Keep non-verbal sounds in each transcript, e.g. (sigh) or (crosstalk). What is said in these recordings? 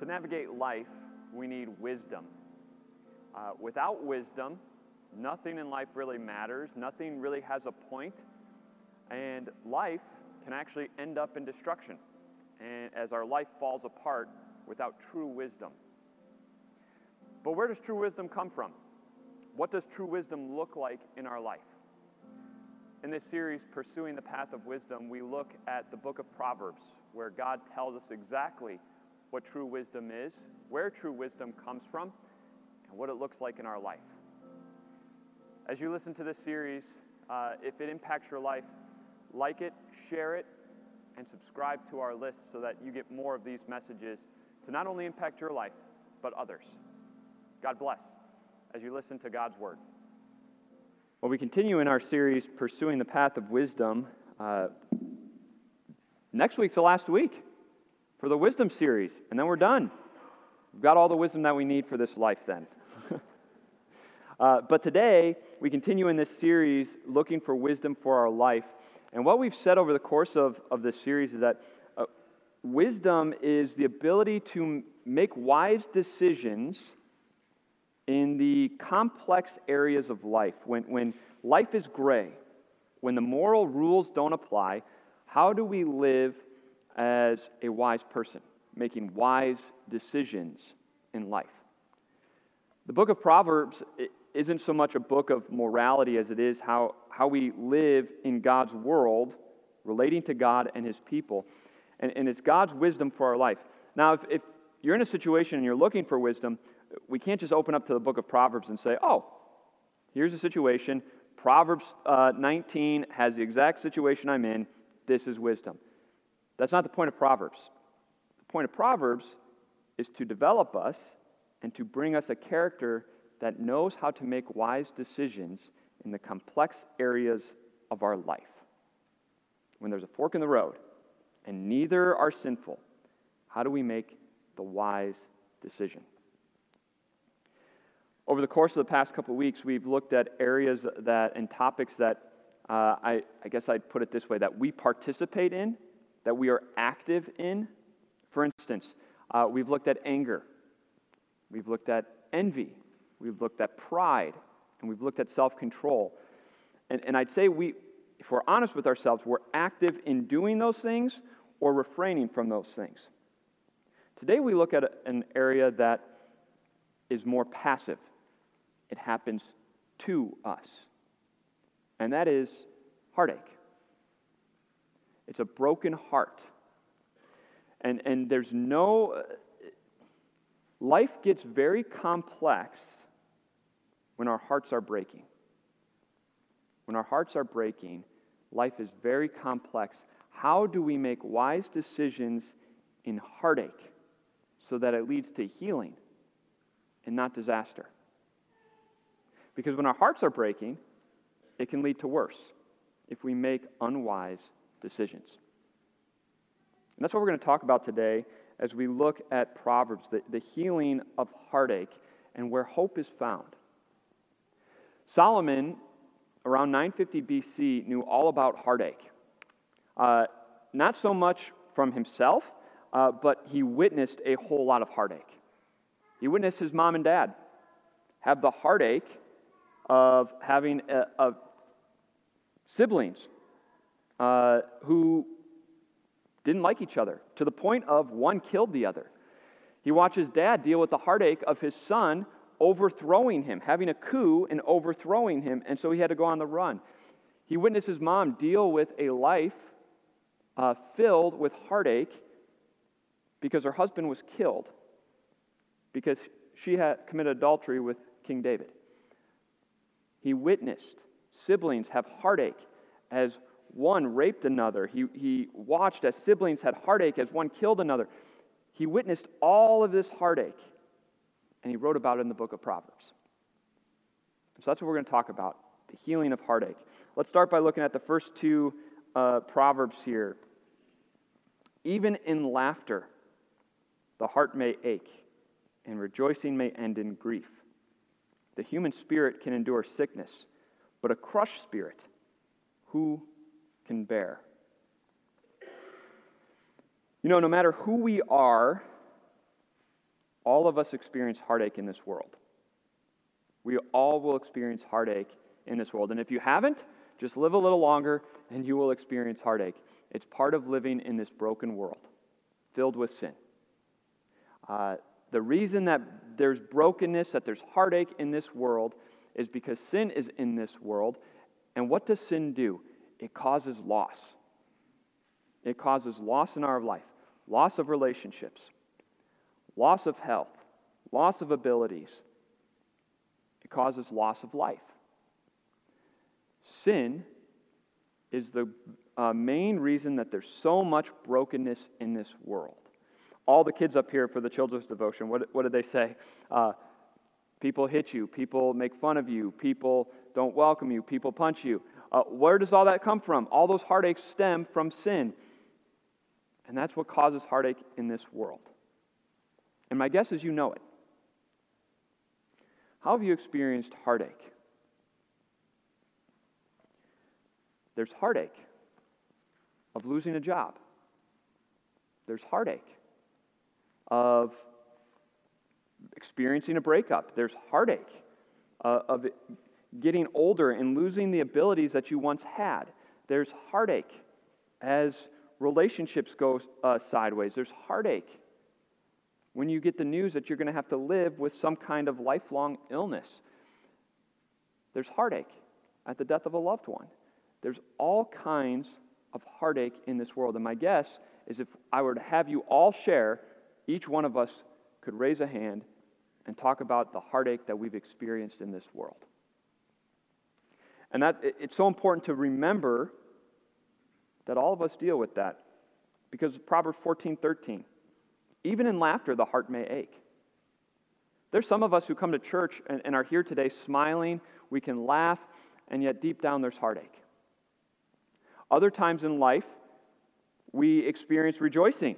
To navigate life, we need wisdom. Uh, without wisdom, nothing in life really matters, nothing really has a point, and life can actually end up in destruction and as our life falls apart without true wisdom. But where does true wisdom come from? What does true wisdom look like in our life? In this series, Pursuing the Path of Wisdom, we look at the book of Proverbs, where God tells us exactly what true wisdom is, where true wisdom comes from, and what it looks like in our life. As you listen to this series, uh, if it impacts your life, like it, share it, and subscribe to our list so that you get more of these messages to not only impact your life, but others. God bless as you listen to God's Word. Well, we continue in our series, Pursuing the Path of Wisdom. Uh, next week's the last week for the wisdom series, and then we're done. We've got all the wisdom that we need for this life then. (laughs) uh, but today, we continue in this series looking for wisdom for our life. And what we've said over the course of, of this series is that uh, wisdom is the ability to make wise decisions in the complex areas of life. When, when life is gray, when the moral rules don't apply, how do we live as a wise person, making wise decisions in life. The book of Proverbs isn't so much a book of morality as it is how, how we live in God's world, relating to God and his people. And, and it's God's wisdom for our life. Now, if, if you're in a situation and you're looking for wisdom, we can't just open up to the book of Proverbs and say, oh, here's a situation. Proverbs uh, 19 has the exact situation I'm in. This is wisdom. That's not the point of Proverbs. The point of Proverbs is to develop us and to bring us a character that knows how to make wise decisions in the complex areas of our life. When there's a fork in the road and neither are sinful, how do we make the wise decision? Over the course of the past couple of weeks, we've looked at areas that and topics that uh, I, I guess I'd put it this way that we participate in that we are active in. For instance, uh, we've looked at anger, we've looked at envy, we've looked at pride, and we've looked at self control. And, and I'd say we, if we're honest with ourselves, we're active in doing those things or refraining from those things. Today we look at an area that is more passive. It happens to us, and that is heartache. It's a broken heart. And, and there's no. Life gets very complex when our hearts are breaking. When our hearts are breaking, life is very complex. How do we make wise decisions in heartache so that it leads to healing and not disaster? Because when our hearts are breaking, it can lead to worse if we make unwise decisions. And that's what we're going to talk about today as we look at Proverbs, the, the healing of heartache and where hope is found. Solomon, around 950 BC, knew all about heartache. Uh, not so much from himself, uh, but he witnessed a whole lot of heartache. He witnessed his mom and dad have the heartache of having a, a siblings uh, who didn't like each other to the point of one killed the other. He watches dad deal with the heartache of his son overthrowing him, having a coup and overthrowing him, and so he had to go on the run. He witnesses mom deal with a life uh, filled with heartache because her husband was killed, because she had committed adultery with King David. He witnessed siblings have heartache as one raped another. He, he watched as siblings had heartache, as one killed another. He witnessed all of this heartache, and he wrote about it in the book of Proverbs. So that's what we're going to talk about the healing of heartache. Let's start by looking at the first two uh, Proverbs here. Even in laughter, the heart may ache, and rejoicing may end in grief. The human spirit can endure sickness, but a crushed spirit, who can bear. You know, no matter who we are, all of us experience heartache in this world. We all will experience heartache in this world. And if you haven't, just live a little longer and you will experience heartache. It's part of living in this broken world filled with sin. Uh, the reason that there's brokenness, that there's heartache in this world, is because sin is in this world. And what does sin do? It causes loss. It causes loss in our life, loss of relationships, loss of health, loss of abilities. It causes loss of life. Sin is the uh, main reason that there's so much brokenness in this world. All the kids up here for the children's devotion, what, what did they say? Uh, people hit you, people make fun of you, people don't welcome you, people punch you. Uh, where does all that come from? All those heartaches stem from sin. And that's what causes heartache in this world. And my guess is you know it. How have you experienced heartache? There's heartache of losing a job. There's heartache of experiencing a breakup. There's heartache uh, of getting older and losing the abilities that you once had. There's heartache as relationships go uh, sideways. There's heartache when you get the news that you're going to have to live with some kind of lifelong illness. There's heartache at the death of a loved one. There's all kinds of heartache in this world. And my guess is if I were to have you all share, each one of us could raise a hand and talk about the heartache that we've experienced in this world. And that it's so important to remember that all of us deal with that. Because Proverbs 14, 13, even in laughter, the heart may ache. There's some of us who come to church and, and are here today smiling, we can laugh, and yet deep down there's heartache. Other times in life, we experience rejoicing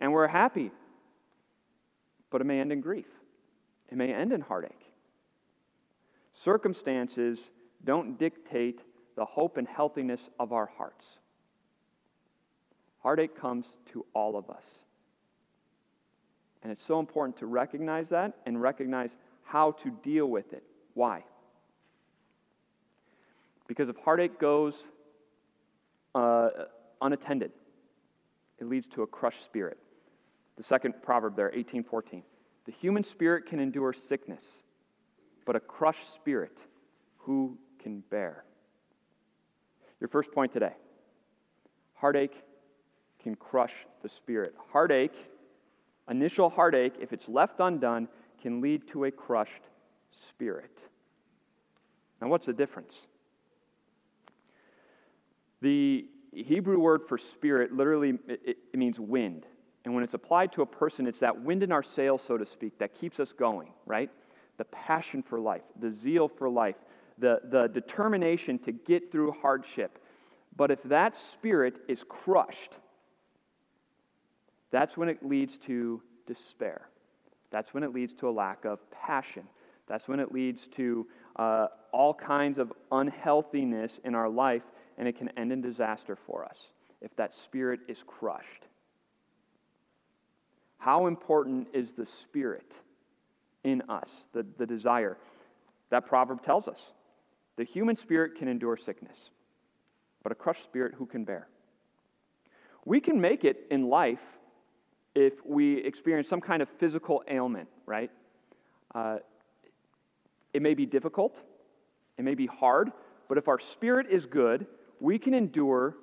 and we're happy, but it may end in grief. It may end in heartache. Circumstances don't dictate the hope and healthiness of our hearts. Heartache comes to all of us. And it's so important to recognize that and recognize how to deal with it. Why? Because if heartache goes uh, unattended, it leads to a crushed spirit. The second proverb there, 1814. The human spirit can endure sickness, but a crushed spirit, who can bear? Your first point today heartache can crush the spirit. Heartache, initial heartache, if it's left undone, can lead to a crushed spirit. Now, what's the difference? The Hebrew word for spirit literally it, it means wind. And when it's applied to a person, it's that wind in our sail, so to speak, that keeps us going, right? The passion for life, the zeal for life, the, the determination to get through hardship. But if that spirit is crushed, that's when it leads to despair. That's when it leads to a lack of passion. That's when it leads to uh, all kinds of unhealthiness in our life and it can end in disaster for us if that spirit is crushed. How important is the spirit in us, the, the desire? That proverb tells us the human spirit can endure sickness, but a crushed spirit who can bear? We can make it in life if we experience some kind of physical ailment, right? Uh, it may be difficult, it may be hard, but if our spirit is good, we can endure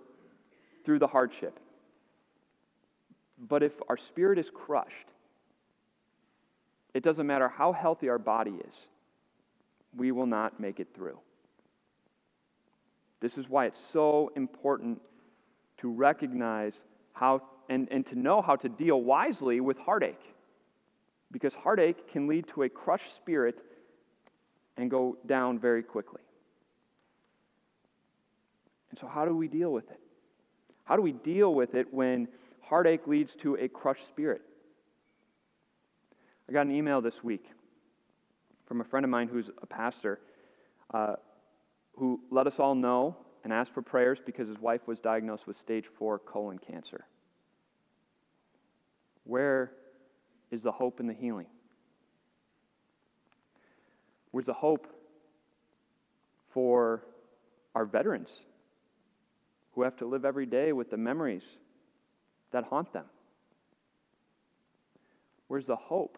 through the hardship. But if our spirit is crushed, it doesn't matter how healthy our body is, we will not make it through. This is why it's so important to recognize how and, and to know how to deal wisely with heartache. Because heartache can lead to a crushed spirit and go down very quickly. And so, how do we deal with it? How do we deal with it when heartache leads to a crushed spirit? I got an email this week from a friend of mine who's a pastor uh, who let us all know and asked for prayers because his wife was diagnosed with stage four colon cancer. Where is the hope and the healing? Where's the hope for our veterans who have to live every day with the memories that haunt them? Where's the hope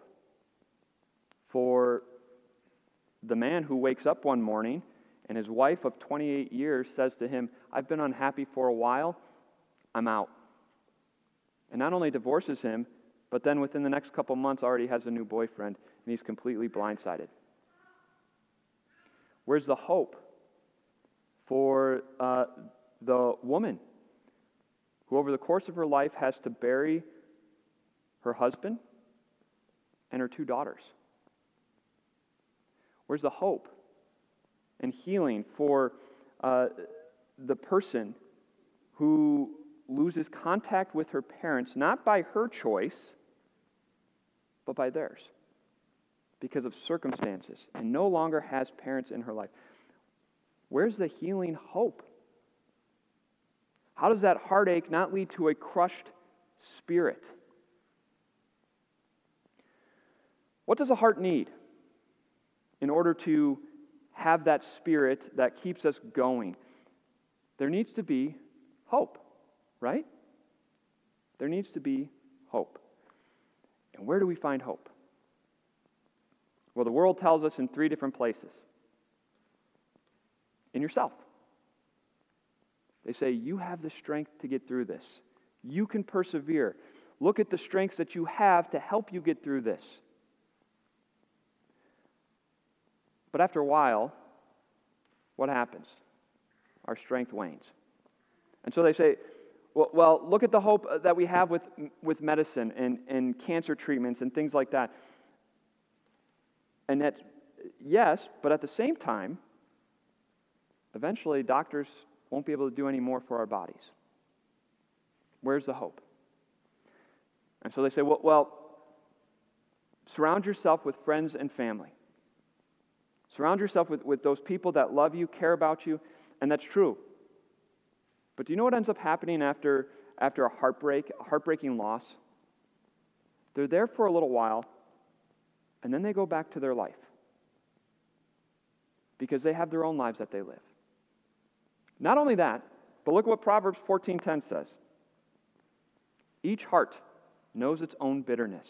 for the man who wakes up one morning and his wife of 28 years says to him, I've been unhappy for a while, I'm out. And not only divorces him, but then within the next couple months already has a new boyfriend and he's completely blindsided. Where's the hope for uh, the woman who, over the course of her life, has to bury her husband and her two daughters? Where's the hope and healing for uh, the person who loses contact with her parents, not by her choice, but by theirs, because of circumstances, and no longer has parents in her life? Where's the healing hope? How does that heartache not lead to a crushed spirit? What does a heart need in order to have that spirit that keeps us going? There needs to be hope, right? There needs to be hope. And where do we find hope? Well, the world tells us in three different places in yourself. They say, You have the strength to get through this. You can persevere. Look at the strengths that you have to help you get through this. But after a while, what happens? Our strength wanes. And so they say, well, well, look at the hope uh, that we have with, with medicine and, and cancer treatments and things like that. And that, yes, but at the same time, eventually doctors won't be able to do any more for our bodies. Where's the hope? And so they say, well, well surround yourself with friends and family. Surround yourself with, with those people that love you, care about you, and that's true. But do you know what ends up happening after, after a heartbreak, a heartbreaking loss? They're there for a little while, and then they go back to their life because they have their own lives that they live. Not only that, but look what Proverbs 14:10 says. Each heart knows its own bitterness,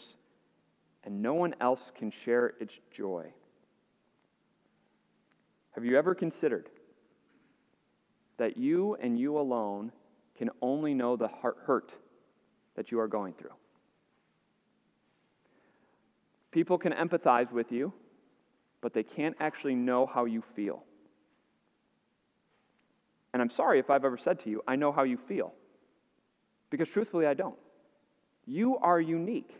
and no one else can share its joy. Have you ever considered that you and you alone can only know the hurt that you are going through? People can empathize with you, but they can't actually know how you feel. And I'm sorry if I've ever said to you, I know how you feel. Because truthfully, I don't. You are unique.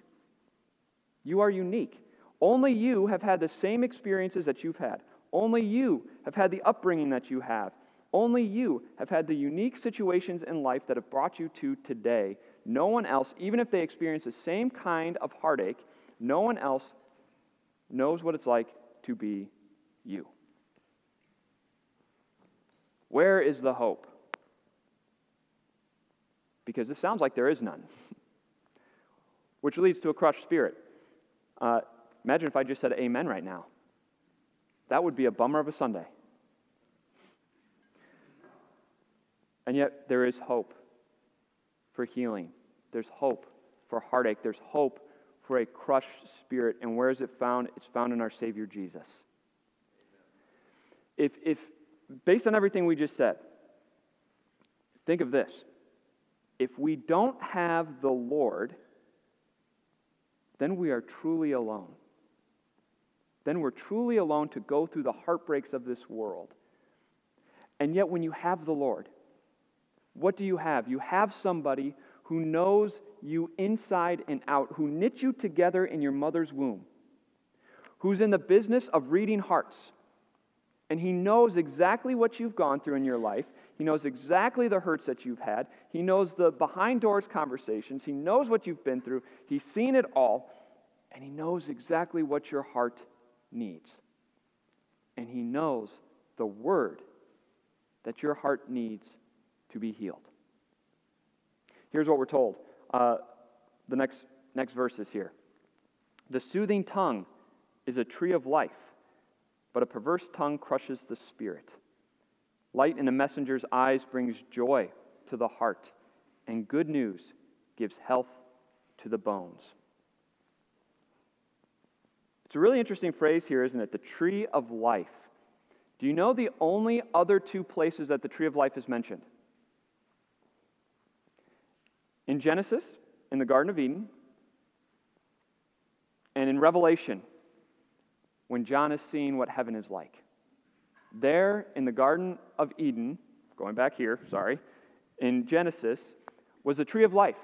You are unique. Only you have had the same experiences that you've had. Only you have had the upbringing that you have. Only you have had the unique situations in life that have brought you to today. No one else, even if they experience the same kind of heartache, no one else knows what it's like to be you. Where is the hope? Because it sounds like there is none, (laughs) which leads to a crushed spirit. Uh, imagine if I just said amen right now. That would be a bummer of a Sunday. And yet, there is hope for healing. There's hope for heartache. There's hope for a crushed spirit. And where is it found? It's found in our Savior Jesus. If, if based on everything we just said, think of this. If we don't have the Lord, then we are truly alone. Then we're truly alone to go through the heartbreaks of this world. And yet, when you have the Lord, what do you have? You have somebody who knows you inside and out, who knit you together in your mother's womb, who's in the business of reading hearts and He knows exactly what you've gone through in your life. He knows exactly the hurts that you've had. He knows the behind doors conversations. He knows what you've been through. He's seen it all. And He knows exactly what your heart needs. And He knows the word that your heart needs to be healed. Here's what we're told. Uh, the next, next verse is here. The soothing tongue is a tree of life, but a perverse tongue crushes the spirit. Light in a messenger's eyes brings joy to the heart, and good news gives health to the bones. It's a really interesting phrase here, isn't it? The tree of life. Do you know the only other two places that the tree of life is mentioned? In Genesis, in the Garden of Eden, and in Revelation, when John is seeing what heaven is like. There in the Garden of Eden, going back here, sorry, in Genesis, was the tree of life.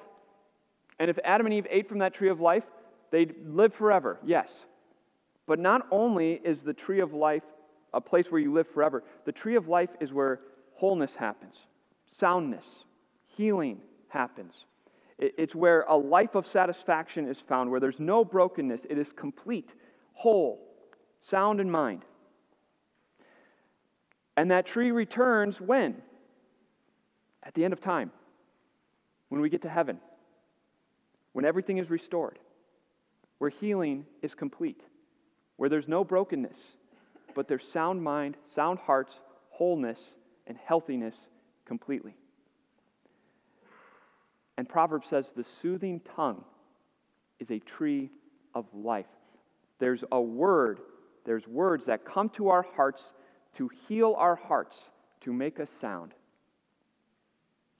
And if Adam and Eve ate from that tree of life, they'd live forever, yes. But not only is the tree of life a place where you live forever, the tree of life is where wholeness happens, soundness, healing happens. It's where a life of satisfaction is found, where there's no brokenness. It is complete, whole, sound in mind. And that tree returns when? At the end of time, when we get to heaven, when everything is restored, where healing is complete, where there's no brokenness, but there's sound mind, sound hearts, wholeness, and healthiness completely. And Proverbs says the soothing tongue is a tree of life. There's a word, there's words that come to our hearts to heal our hearts, to make us sound.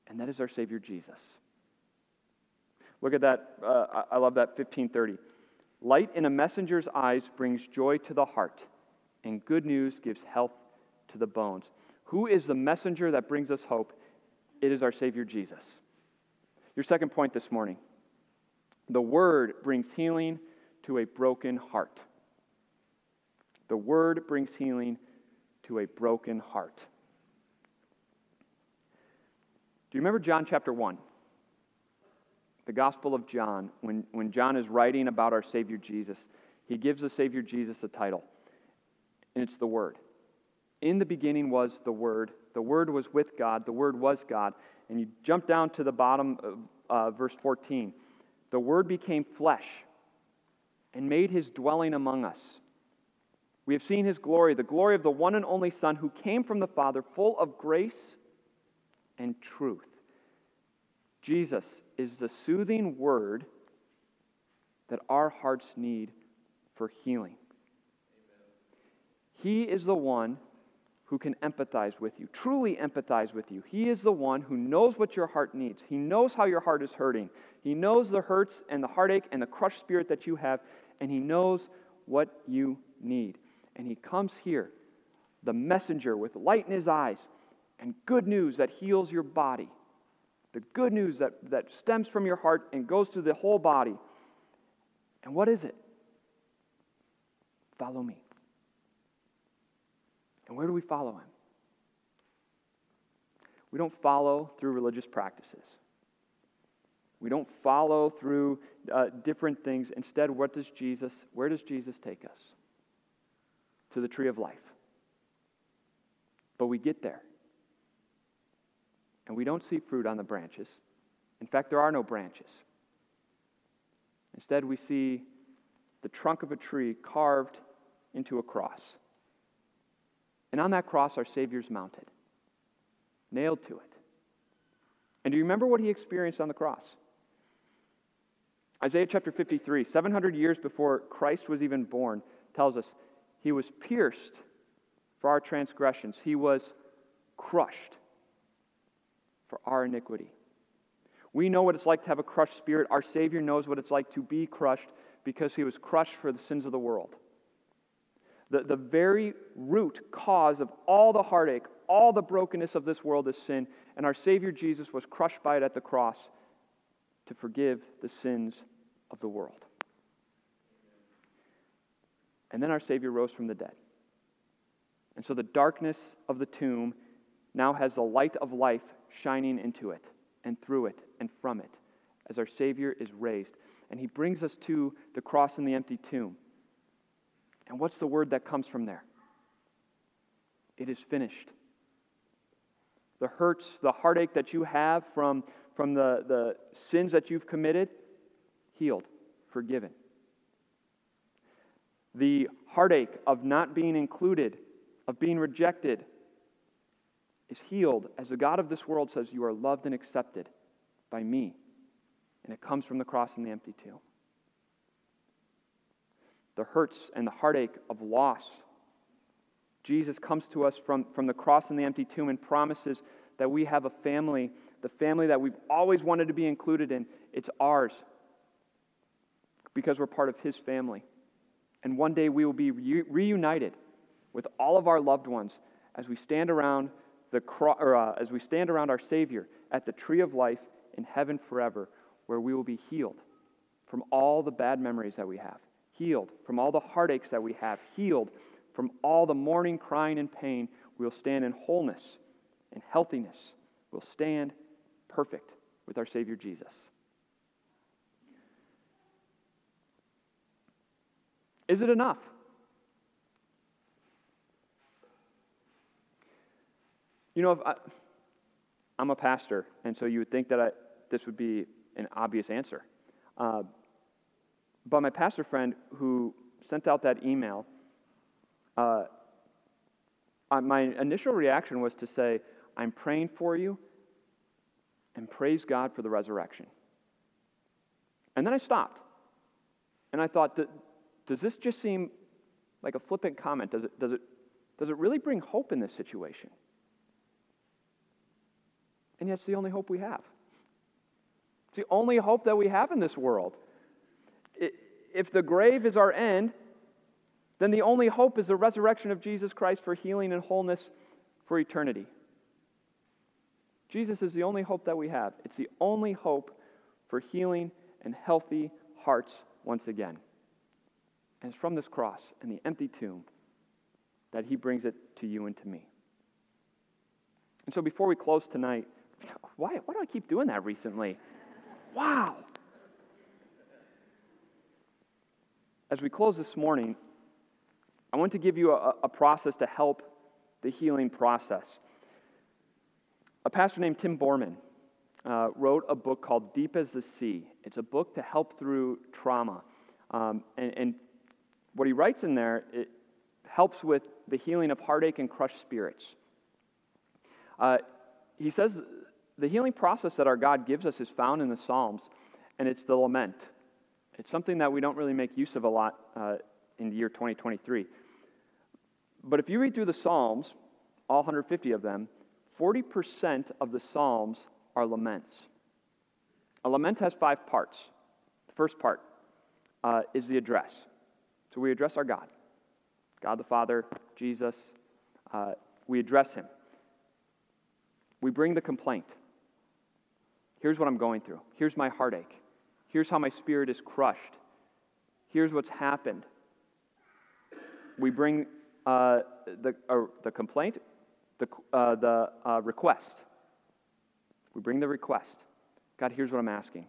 And that is our Savior Jesus. Look at that. Uh, I love that 1530. Light in a messenger's eyes brings joy to the heart, and good news gives health to the bones. Who is the messenger that brings us hope? It is our Savior Jesus. Your second point this morning the Word brings healing to a broken heart. The Word brings healing to a broken heart. Do you remember John chapter 1? The Gospel of John, when, when John is writing about our Savior Jesus, he gives the Savior Jesus a title, and it's the Word. In the beginning was the Word. The Word was with God. The Word was God. And you jump down to the bottom of uh, verse 14. The Word became flesh and made his dwelling among us. We have seen his glory, the glory of the one and only Son who came from the Father, full of grace and truth. Jesus is the soothing word that our hearts need for healing. He is the one who can empathize with you, truly empathize with you. He is the one who knows what your heart needs. He knows how your heart is hurting. He knows the hurts and the heartache and the crushed spirit that you have, and He knows what you need. And He comes here, the messenger with light in His eyes and good news that heals your body. The good news that, that stems from your heart and goes through the whole body. And what is it? Follow me. And where do we follow him? We don't follow through religious practices. We don't follow through uh, different things. Instead, what does Jesus, where does Jesus take us? To the tree of life. But we get there. And we don't see fruit on the branches. In fact, there are no branches. Instead, we see the trunk of a tree carved into a cross. And on that cross, our Savior's mounted, nailed to it. And do you remember what he experienced on the cross? Isaiah chapter 53, 700 years before Christ was even born, tells us he was pierced for our transgressions, he was crushed for our iniquity. We know what it's like to have a crushed spirit. Our Savior knows what it's like to be crushed because he was crushed for the sins of the world. The, the very root cause of all the heartache, all the brokenness of this world is sin, and our Savior Jesus was crushed by it at the cross to forgive the sins of the world. And then our Savior rose from the dead. And so the darkness of the tomb now has the light of life shining into it and through it and from it as our Savior is raised. And he brings us to the cross and the empty tomb. And what's the word that comes from there? It is finished. The hurts, the heartache that you have from, from the, the sins that you've committed, healed, forgiven. The heartache of not being included, of being rejected, is healed as the God of this world says, You are loved and accepted by me. And it comes from the cross and the empty tomb. The hurts and the heartache of loss. Jesus comes to us from, from the cross and the empty tomb and promises that we have a family, the family that we've always wanted to be included in. It's ours because we're part of His family. And one day we will be re- reunited with all of our loved ones as we stand around the cro- or, uh, as we stand around our Savior at the tree of life in heaven forever, where we will be healed from all the bad memories that we have, healed from all the heartaches that we have, healed from all the mourning, crying, and pain. We will stand in wholeness and healthiness. We'll stand perfect with our Savior Jesus. Is it enough? You know, I, am a pastor, and so you would think that I, this would be an obvious answer. Uh, but my pastor friend who sent out that email, uh, my initial reaction was to say, I'm praying for you and praise God for the resurrection. And then I stopped. And I thought, does this just seem like a flippant comment? Does it, does it, does it really bring hope in this situation? And yet, it's the only hope we have. It's the only hope that we have in this world. If the grave is our end, then the only hope is the resurrection of Jesus Christ for healing and wholeness for eternity. Jesus is the only hope that we have. It's the only hope for healing and healthy hearts once again. And it's from this cross and the empty tomb that he brings it to you and to me. And so before we close tonight, why, why do I keep doing that recently? Wow. As we close this morning, I want to give you a, a process to help the healing process. A pastor named Tim Borman uh, wrote a book called Deep as the Sea. It's a book to help through trauma. Um, and, and what he writes in there, it helps with the healing of heartache and crushed spirits. Uh, he says the healing process that our God gives us is found in the Psalms, and it's the lament. It's something that we don't really make use of a lot uh, in the year 2023. But if you read through the Psalms, all 150 of them, 40% of the Psalms are laments. A lament has five parts. The first part uh, is the address. So we address our God God the Father, Jesus. Uh, we address Him. We bring the complaint. Here's what I'm going through. Here's my heartache. Here's how my spirit is crushed. Here's what's happened. We bring uh, the, uh, the complaint, the, uh, the uh, request. We bring the request. God, here's what I'm asking.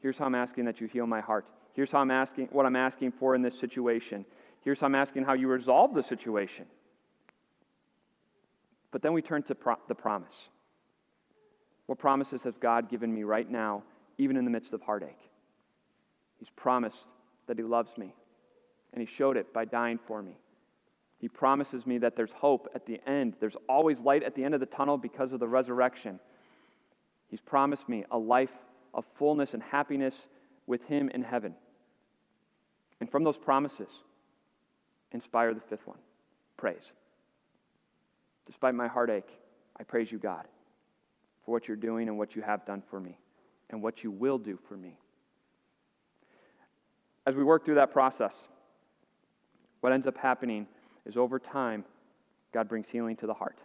Here's how I'm asking that you heal my heart. Here's how I'm asking what I'm asking for in this situation. Here's how I'm asking how you resolve the situation. But then we turn to pro- the promise. What promises has God given me right now, even in the midst of heartache? He's promised that He loves me, and He showed it by dying for me. He promises me that there's hope at the end. There's always light at the end of the tunnel because of the resurrection. He's promised me a life of fullness and happiness with Him in heaven. And from those promises, inspire the fifth one praise. Despite my heartache, I praise you, God, for what you're doing and what you have done for me and what you will do for me. As we work through that process, what ends up happening is over time, God brings healing to the heart.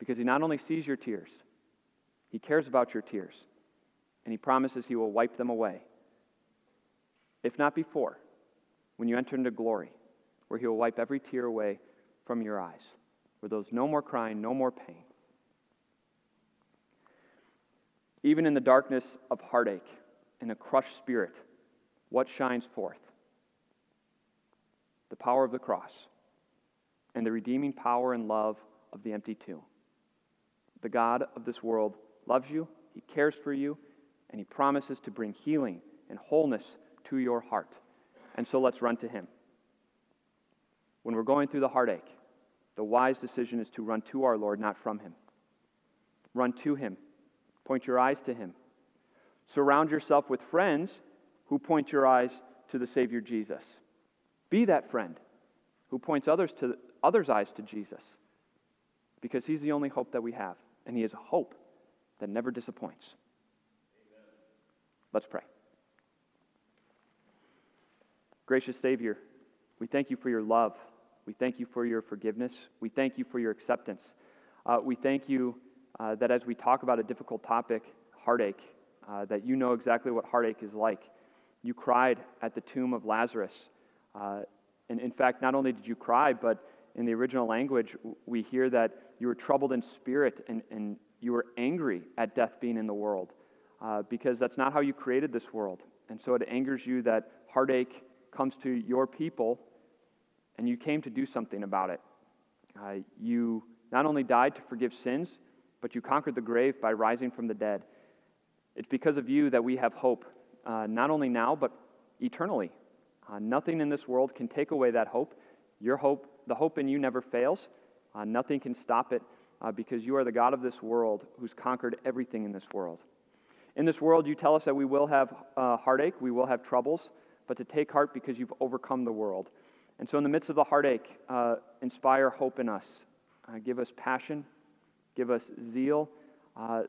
Because He not only sees your tears, He cares about your tears, and He promises He will wipe them away. If not before, when you enter into glory, where He will wipe every tear away from your eyes, where there's no more crying, no more pain. Even in the darkness of heartache and a crushed spirit, what shines forth? The power of the cross and the redeeming power and love of the empty tomb. The God of this world loves you, He cares for you, and He promises to bring healing and wholeness to your heart. And so let's run to Him. when we're going through the heartache, the wise decision is to run to our Lord, not from Him. Run to Him. Point your eyes to Him. Surround yourself with friends who point your eyes to the Savior Jesus. Be that friend who points others to others' eyes to Jesus. Because he's the only hope that we have, and he is a hope that never disappoints. Amen. Let's pray. Gracious Savior, we thank you for your love. We thank you for your forgiveness. We thank you for your acceptance. Uh, we thank you uh, that as we talk about a difficult topic, heartache, uh, that you know exactly what heartache is like. You cried at the tomb of Lazarus. Uh, and in fact, not only did you cry, but in the original language, we hear that you were troubled in spirit and, and you were angry at death being in the world uh, because that's not how you created this world. And so it angers you that heartache comes to your people and you came to do something about it. Uh, you not only died to forgive sins, but you conquered the grave by rising from the dead. It's because of you that we have hope, uh, not only now, but eternally. Uh, nothing in this world can take away that hope. Your hope, the hope in you never fails. Uh, nothing can stop it uh, because you are the God of this world who's conquered everything in this world. In this world, you tell us that we will have uh, heartache, we will have troubles, but to take heart because you've overcome the world. And so, in the midst of the heartache, uh, inspire hope in us. Give us passion, give us zeal,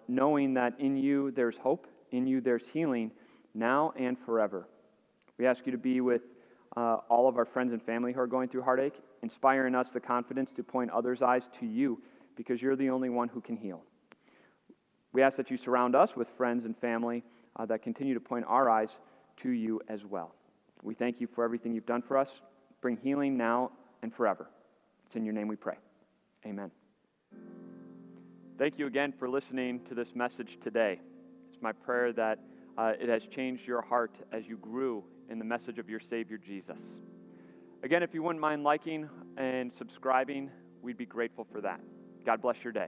knowing that in you there's hope, in you there's healing, now and forever. We ask you to be with uh, all of our friends and family who are going through heartache, inspiring us the confidence to point others' eyes to you because you're the only one who can heal. We ask that you surround us with friends and family uh, that continue to point our eyes to you as well. We thank you for everything you've done for us. Bring healing now and forever. It's in your name we pray. Amen. Thank you again for listening to this message today. It's my prayer that uh, it has changed your heart as you grew in the message of your Savior Jesus. Again, if you wouldn't mind liking and subscribing, we'd be grateful for that. God bless your day.